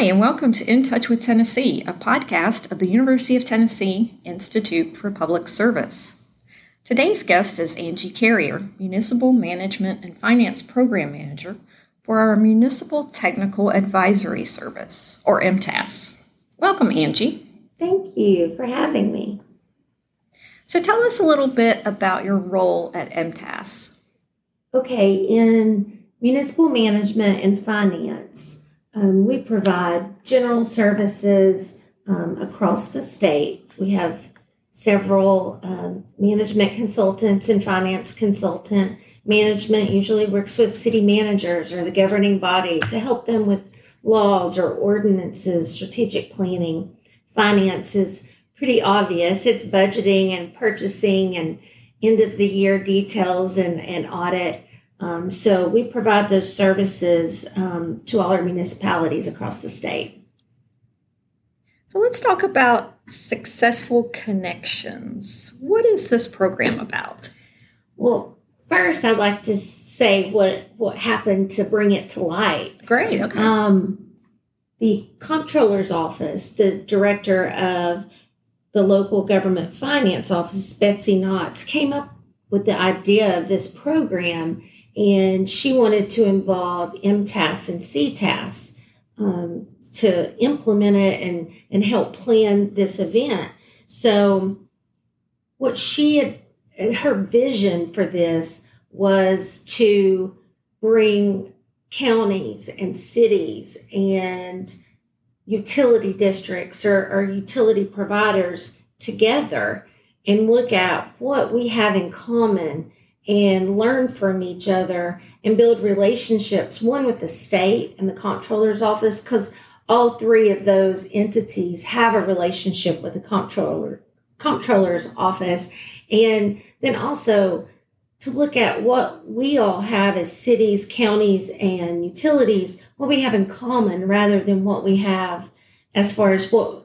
Hi, and welcome to In Touch with Tennessee, a podcast of the University of Tennessee Institute for Public Service. Today's guest is Angie Carrier, Municipal Management and Finance Program Manager for our Municipal Technical Advisory Service, or MTAS. Welcome, Angie. Thank you for having me. So, tell us a little bit about your role at MTAS. Okay, in municipal management and finance, um, we provide general services um, across the state. We have several um, management consultants and finance consultant. Management usually works with city managers or the governing body to help them with laws or ordinances, strategic planning. Finance is pretty obvious. It's budgeting and purchasing and end of the year details and, and audit. Um, so we provide those services um, to all our municipalities across the state. So let's talk about successful connections. What is this program about? Well, first, I'd like to say what what happened to bring it to light. Great. Okay. Um, the comptroller's office, the director of the local government finance office, Betsy Knotts, came up with the idea of this program, and she wanted to involve MTAS and CTAS um, to implement it and, and help plan this event. So, what she had, her vision for this was to bring counties and cities and utility districts or, or utility providers together and look at what we have in common and learn from each other and build relationships one with the state and the comptroller's office because all three of those entities have a relationship with the comptroller comptroller's office. And then also to look at what we all have as cities, counties, and utilities, what we have in common rather than what we have as far as what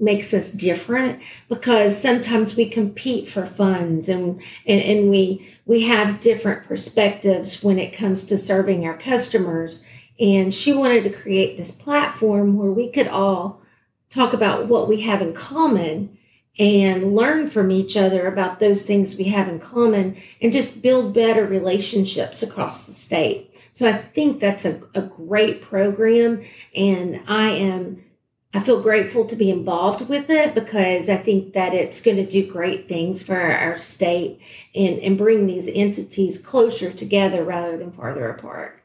makes us different because sometimes we compete for funds and, and, and we we have different perspectives when it comes to serving our customers and she wanted to create this platform where we could all talk about what we have in common and learn from each other about those things we have in common and just build better relationships across the state. So I think that's a, a great program and I am I feel grateful to be involved with it because I think that it's going to do great things for our, state and, and bring these entities closer together rather than farther apart.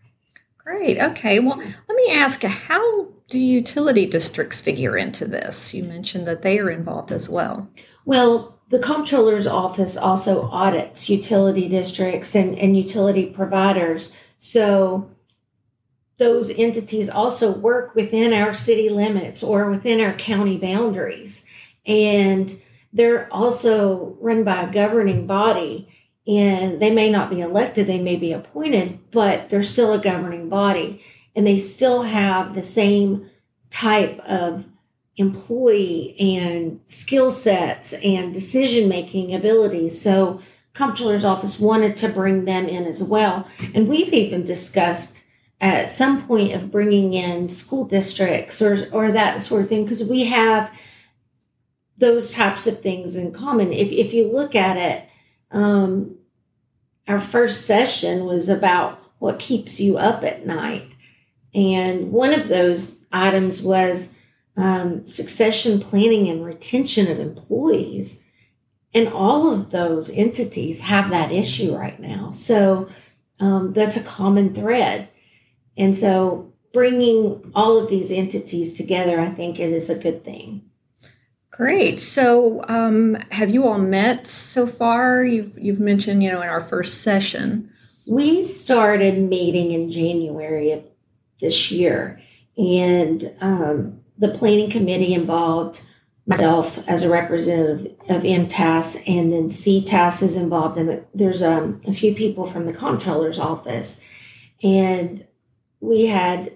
Great. Okay. Well, let me ask how do utility districts figure into this? You mentioned that they are involved as well. Well, the comptroller's office also audits utility districts and, and utility providers. So those entities also work within our city limits or within our county boundaries. And they're also run by a governing body and they may not be elected, they may be appointed, but they're still a governing body and they still have the same type of employee and skill sets and decision making abilities. So, comptroller's office wanted to bring them in as well. And we've even discussed at some point of bringing in school districts or, or that sort of thing because we have those types of things in common. If, if you look at it, um, our first session was about what keeps you up at night. And one of those items was um, succession planning and retention of employees. And all of those entities have that issue right now. So um, that's a common thread. And so bringing all of these entities together, I think, is, a good thing. Great. So, um, have you all met so far? You've you've mentioned, you know, in our first session. We started meeting in January of this year, and um, the planning committee involved myself as a representative of MTAS, and then CTAS is involved, and the, there's um, a few people from the comptroller's office, and we had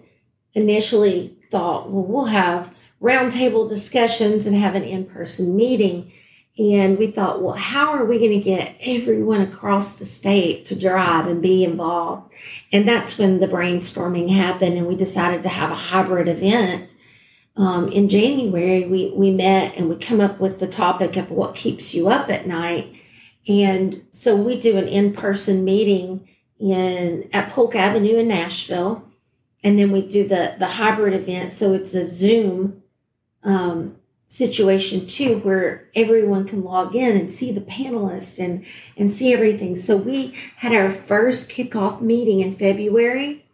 initially thought, well, we'll have roundtable discussions and have an in-person meeting. And we thought, well, how are we going to get everyone across the state to drive and be involved? And that's when the brainstorming happened, and we decided to have a hybrid event. um, in January, we, we met and we come up with the topic of what keeps you up at night. And so we do an in person meeting in at Polk Avenue in Nashville. And then we do the, the hybrid event. So it's a Zoom um, situation too, where everyone can log in and see the panelists and, and see everything. So we had our first kickoff meeting in February.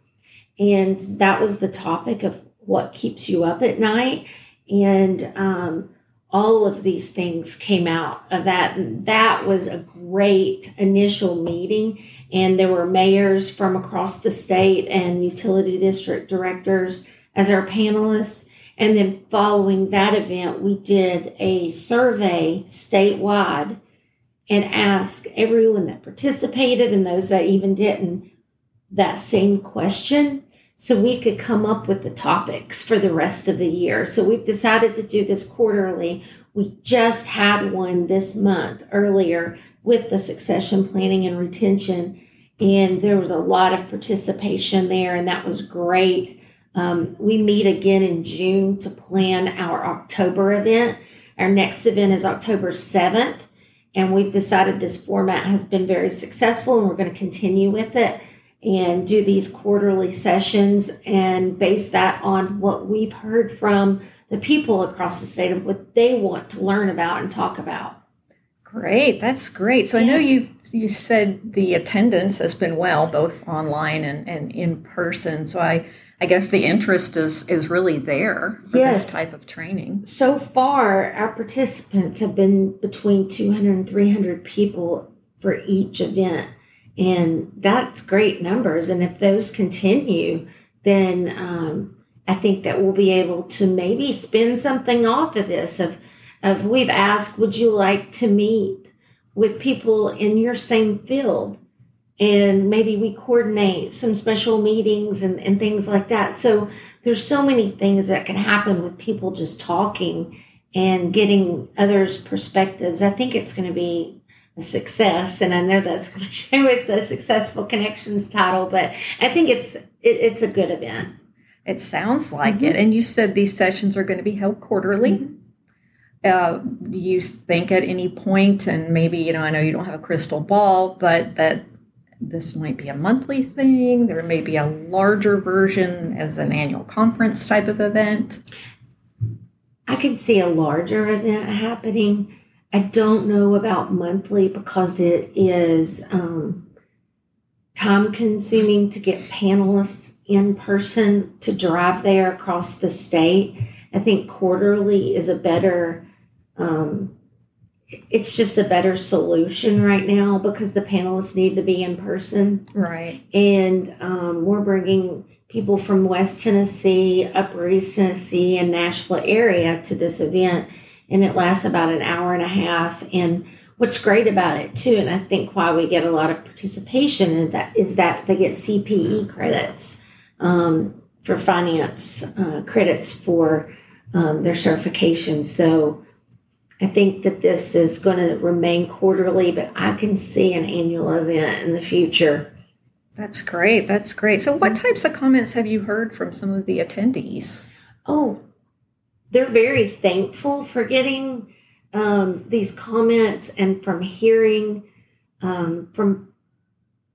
And that was the topic of what keeps you up at night. And um, all of these things came out of that. That was a great initial meeting. And there were mayors from across the state and utility district directors as our panelists. And then following that event, we did a survey statewide and asked everyone that participated and those that even didn't that same question so we could come up with the topics for the rest of the year. So we've decided to do this quarterly. We just had one this month earlier with the succession planning and retention, and there was a lot of participation there, and that was great. Um, we meet again in June to plan our October event. Our next event is October 7th, and we've decided this format has been very successful, and we're going to continue with it and do these quarterly sessions and base that on what we've heard from the people across the state of what they want to learn about and talk about. Great, that's great. So yes. I know you you said the attendance has been well, both online and, and in person. So I I guess the interest is is really there for yes. this type of training. So far, our participants have been between 200 and 300 people for each event. And that's great numbers. And if those continue, then um, I think that we'll be able to maybe spin something off of this. Of, of we've asked, would you like to meet with people in your same field? And maybe we coordinate some special meetings and, and things like that. So there's so many things that can happen with people just talking and getting others' perspectives. I think it's going to be success, and I know that's cliche with the Successful Connections title, but I think it's it, it's a good event. It sounds like mm-hmm. it. And you said these sessions are going to be held quarterly. Mm-hmm. Uh, do you think at any point, and maybe you know, I know you don't have a crystal ball, but that this might be a monthly thing. There may be a larger version as an annual conference type of event. I could see a larger event happening. I don't know about monthly because it is um, time consuming to get panelists in person to drive there across the state. I think quarterly is a better, um, it's just a better solution right now because the panelists need to be in person. Right. And um, we're bringing people from West Tennessee, Upper East Tennessee, and Nashville area to this event and it lasts about an hour and a half. And what's great about it too, and I think why we get a lot of participation in that is that they get CPE credits um, for finance uh, credits for um, their certification. So I think that this is going to remain quarterly, but I can see an annual event in the future. That's great. That's great. So, what types of comments have you heard from some of the attendees? Oh, they're very thankful for getting um, these comments and from hearing um, from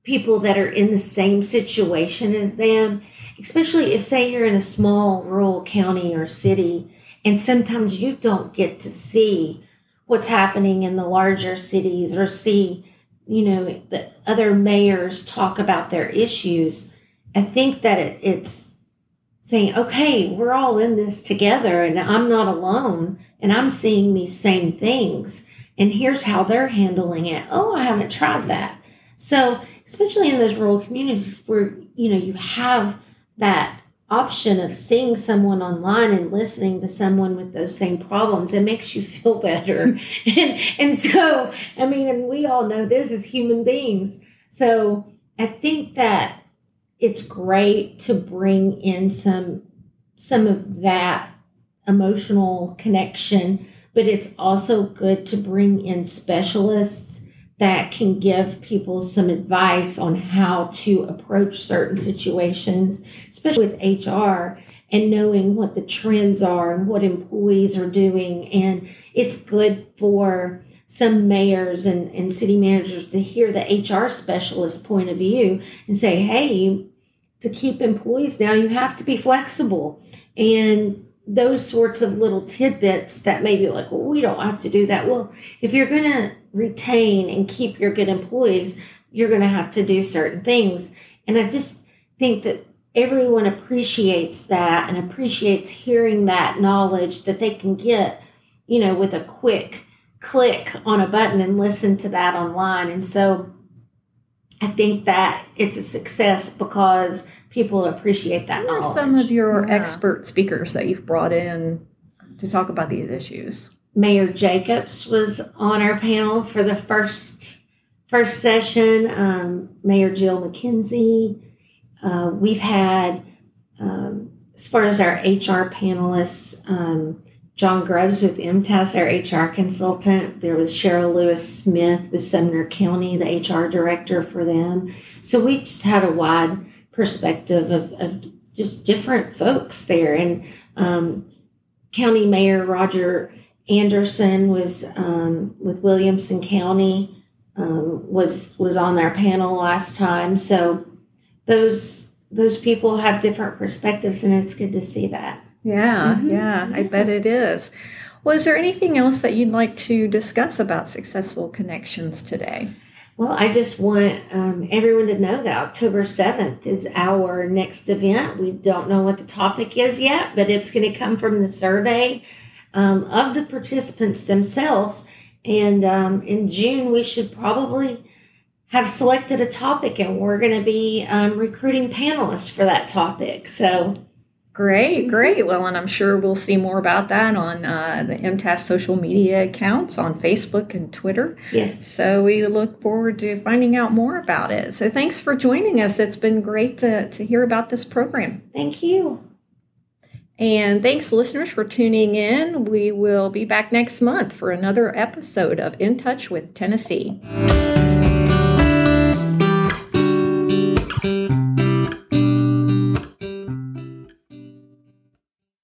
people that are in the same situation as them, especially if, say, you're in a small rural county or city, and sometimes you don't get to see what's happening in the larger cities or see, you know, the other mayors talk about their issues. I think that it, it's saying, okay, we're all in this together and I'm not alone and I'm seeing these same things. And here's how they're handling it. Oh, I haven't tried that. So, especially in those rural communities where, you know, you have that option of seeing someone online and listening to someone with those same problems, it makes you feel better. and, and so, I mean, and we all know this as human beings. So, I think that it's great to bring in some some of that emotional connection but it's also good to bring in specialists that can give people some advice on how to approach certain situations especially with HR and knowing what the trends are and what employees are doing. And it's good for some mayors and, and city managers to hear the HR specialist point of view and say, hey, to keep employees now, you have to be flexible. And those sorts of little tidbits that maybe like, well, we don't have to do that. Well, if you're going to retain and keep your good employees, you're going to have to do certain things. And I just think that everyone appreciates that and appreciates hearing that knowledge that they can get, you know, with a quick click on a button and listen to that online. And so I think that it's a success because people appreciate that Who are some of your Yeah. expert speakers that you've brought in to talk about these issues? Mayor Jacobs was on our panel for the first first session. Um, Mayor Jill McKenzie. Uh, we've had, um, as far as our HR panelists, um, John Grubbs with MTAS, our HR consultant. There was Cheryl Lewis Smith with Sumner County, the HR director for them. So we just had a wide perspective of, of just different folks there. And um, County Mayor Roger Anderson was um, with Williamson County um, was was on our panel last time. So those those people have different perspectives, and it's good to see that. Yeah, Mhm. yeah, I bet it is. Well, is there anything else that you'd like to discuss about successful connections today? Well, I just want um, everyone to know that October 7th is our next event. We don't know what the topic is yet, but it's going to come from the survey um, of the participants themselves. And um, in June, we should probably have selected a topic, and we're going to be um, recruiting panelists for that topic. So, Great, great. Well, and I'm sure we'll see more about that on uh, the MTAS social media accounts on Facebook and Twitter. yes, So we look forward to finding out more about it. So thanks for joining us. It's been great to, to hear about this program. thank you. And thanks, listeners, for tuning in. We will be back next month for another episode of In Touch with Tennessee.